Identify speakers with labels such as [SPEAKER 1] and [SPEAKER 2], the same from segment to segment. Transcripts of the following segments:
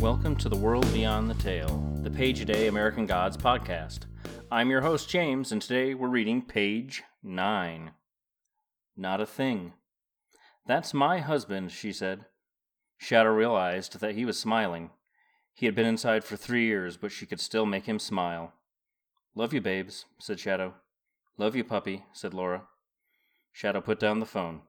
[SPEAKER 1] Welcome to the World Beyond the Tale, the Page a Day American Gods podcast. I'm your host, James, and today we're reading page 9. Not a thing. That's my husband, she said. Shadow realized that he was smiling. He had been inside for three years, but she could still make him smile. Love you, babes, said Shadow. Love you, puppy, said Laura. Shadow put down the phone.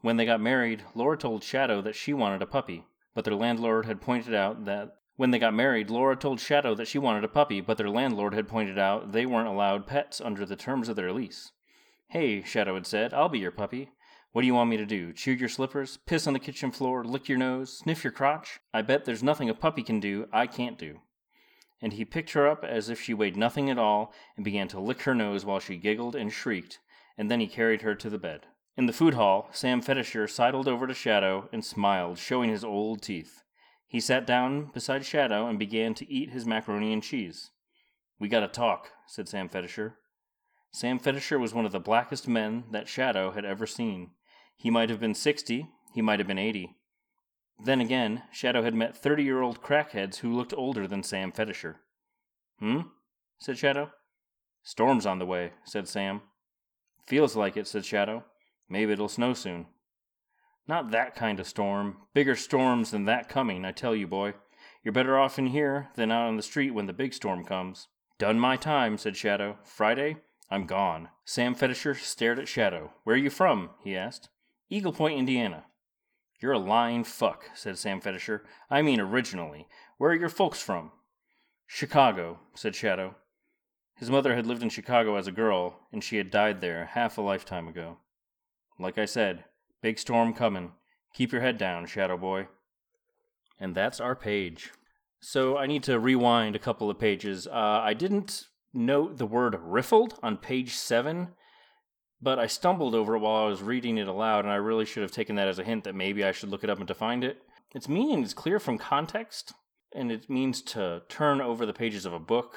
[SPEAKER 1] When they got married, Laura told Shadow that she wanted a puppy, but their landlord had pointed out that when they got married, Laura told Shadow that she wanted a puppy, but their landlord had pointed out they weren't allowed pets under the terms of their lease. Hey, Shadow had said, I'll be your puppy. What do you want me to do? Chew your slippers? Piss on the kitchen floor? Lick your nose? Sniff your crotch? I bet there's nothing a puppy can do I can't do. And he picked her up as if she weighed nothing at all and began to lick her nose while she giggled and shrieked, and then he carried her to the bed. In the food hall, Sam Fetisher sidled over to Shadow and smiled, showing his old teeth. He sat down beside Shadow and began to eat his macaroni and cheese. We gotta talk, said Sam Fetisher. Sam Fetisher was one of the blackest men that Shadow had ever seen. He might have been sixty, he might have been eighty. Then again, Shadow had met thirty year old crackheads who looked older than Sam Fetisher. Hmm? said Shadow. Storm's on the way, said Sam. Feels like it, said Shadow. Maybe it'll snow soon. Not that kind of storm. Bigger storms than that coming, I tell you, boy. You're better off in here than out on the street when the big storm comes. Done my time, said Shadow. Friday, I'm gone. Sam Fetisher stared at Shadow. Where are you from? he asked. Eagle Point, Indiana. You're a lying fuck, said Sam Fetisher. I mean originally. Where are your folks from? Chicago, said Shadow. His mother had lived in Chicago as a girl, and she had died there half a lifetime ago. Like I said, big storm coming. Keep your head down, Shadow Boy. And that's our page. So I need to rewind a couple of pages. Uh, I didn't note the word riffled on page 7, but I stumbled over it while I was reading it aloud, and I really should have taken that as a hint that maybe I should look it up and to find it. Its meaning is clear from context, and it means to turn over the pages of a book,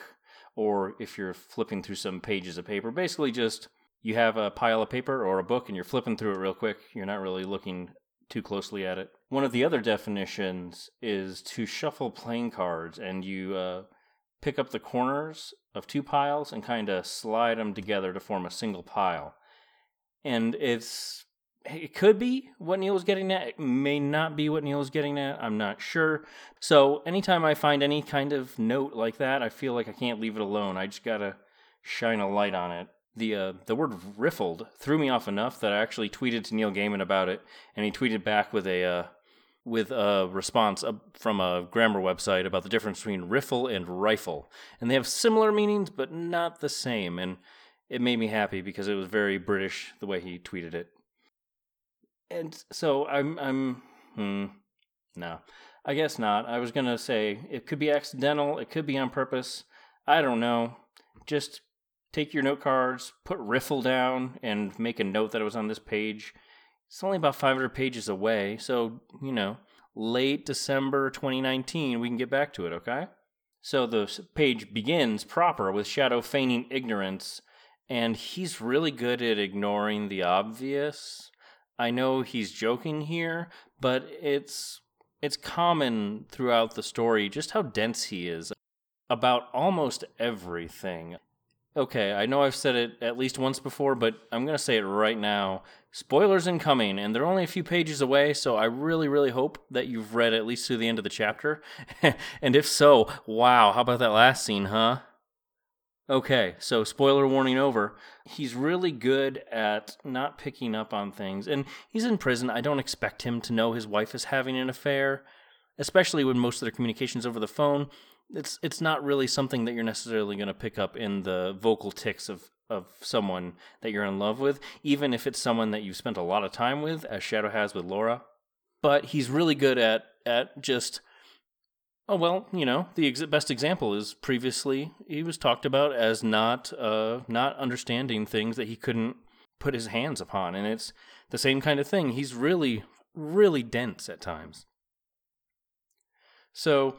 [SPEAKER 1] or if you're flipping through some pages of paper, basically just you have a pile of paper or a book and you're flipping through it real quick. You're not really looking too closely at it. One of the other definitions is to shuffle playing cards, and you uh, pick up the corners of two piles and kind of slide them together to form a single pile. And it's it could be what Neil was getting at. It may not be what Neil was getting at. I'm not sure. So anytime I find any kind of note like that, I feel like I can't leave it alone. I just gotta shine a light on it. The uh, the word riffled threw me off enough that I actually tweeted to Neil Gaiman about it, and he tweeted back with a uh, with a response from a grammar website about the difference between riffle and rifle, and they have similar meanings but not the same. And it made me happy because it was very British the way he tweeted it and so I'm I'm hmm no. I guess not. I was to say it could be accidental, it could be on purpose. I don't know. Just take your note cards, put riffle down and make a note that it was on this page. It's only about 500 pages away, so, you know, late December 2019 we can get back to it, okay? So the page begins proper with Shadow feigning ignorance and he's really good at ignoring the obvious I know he's joking here, but it's it's common throughout the story just how dense he is about almost everything. Okay, I know I've said it at least once before, but I'm going to say it right now. Spoilers incoming, and they're only a few pages away, so I really, really hope that you've read at least to the end of the chapter. and if so, wow, how about that last scene, huh? Okay, so spoiler warning over. He's really good at not picking up on things. And he's in prison. I don't expect him to know his wife is having an affair, especially when most of their communication's over the phone. It's it's not really something that you're necessarily going to pick up in the vocal tics of of someone that you're in love with, even if it's someone that you've spent a lot of time with, as Shadow has with Laura. But he's really good at at just Oh well, you know the ex- best example is previously he was talked about as not uh, not understanding things that he couldn't put his hands upon, and it's the same kind of thing. He's really really dense at times. So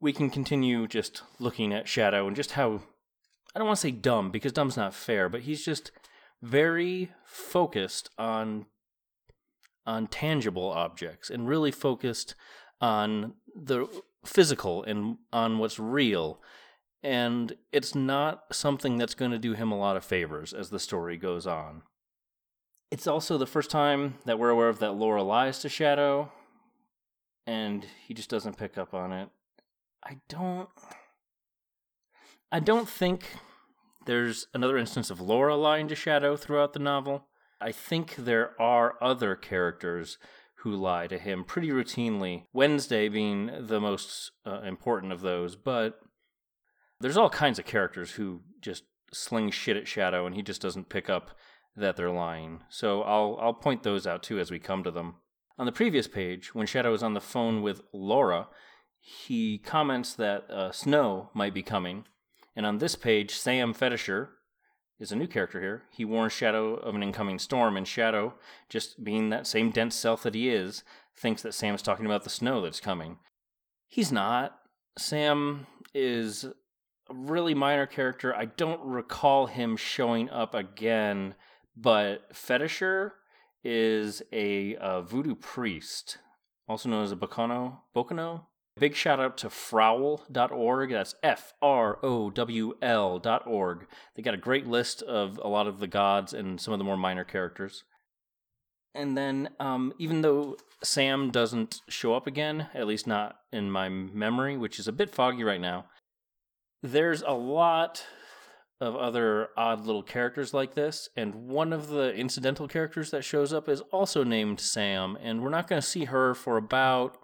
[SPEAKER 1] we can continue just looking at Shadow and just how I don't want to say dumb because dumb's not fair, but he's just very focused on on tangible objects and really focused on the physical and on what's real. And it's not something that's going to do him a lot of favors as the story goes on. It's also the first time that we're aware of that Laura lies to Shadow, and he just doesn't pick up on it. I don't. I don't think there's another instance of Laura lying to Shadow throughout the novel. I think there are other characters who lie to him pretty routinely, Wednesday being the most uh, important of those, but there's all kinds of characters who just sling shit at Shadow and he just doesn't pick up that they're lying. So I'll I'll point those out too as we come to them. On the previous page, when Shadow is on the phone with Laura, he comments that uh, snow might be coming. And on this page, Sam Fetisher is a new character here. He warns Shadow of an incoming storm, and Shadow, just being that same dense self that he is, thinks that Sam is talking about the snow that's coming. He's not. Sam is a really minor character. I don't recall him showing up again, but Fetisher is a, a voodoo priest, also known as a Bokano. Bokano? Big shout out to frowl.org. That's F R O W L.org. They got a great list of a lot of the gods and some of the more minor characters. And then, um, even though Sam doesn't show up again, at least not in my memory, which is a bit foggy right now, there's a lot of other odd little characters like this, and one of the incidental characters that shows up is also named Sam, and we're not going to see her for about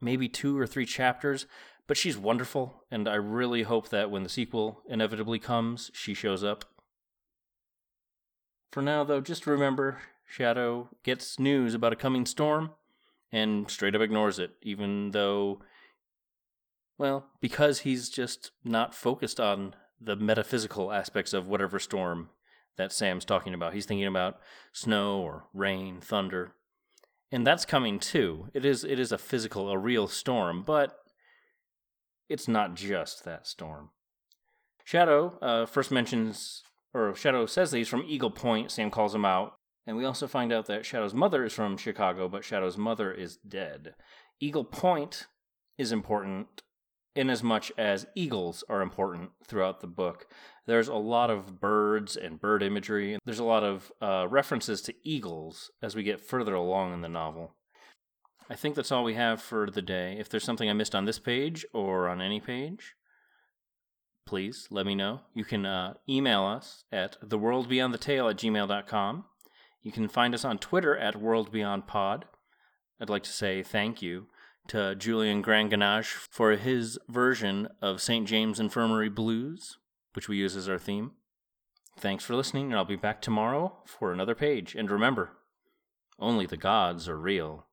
[SPEAKER 1] maybe two or three chapters, but she's wonderful, and I really hope that when the sequel inevitably comes, she shows up. For now, though, just remember Shadow gets news about a coming storm and straight up ignores it, even though, well, because he's just not focused on the metaphysical aspects of whatever storm that Sam's talking about. He's thinking about snow or rain, thunder, and that's coming too. It is it is a physical, a real storm, but it's not just that storm. Shadow uh, first mentions, or Shadow says that he's from Eagle Point. Sam calls him out, and we also find out that Shadow's mother is from Chicago, but Shadow's mother is dead. Eagle Point is important in as much as eagles are important throughout the book. There's a lot of birds and bird imagery. There's a lot of uh, references to eagles as we get further along in the novel. I think that's all we have for the day. If there's something I missed on this page or on any page, please let me know. You can uh, email us at theworldbeyondthetale at gmail.com. You can find us on Twitter at worldbeyondpod. I'd like to say thank you to Julian Granganage for his version of St. James Infirmary Blues, which we use as our theme. Thanks for listening, and I'll be back tomorrow for another page. And remember, only the gods are real.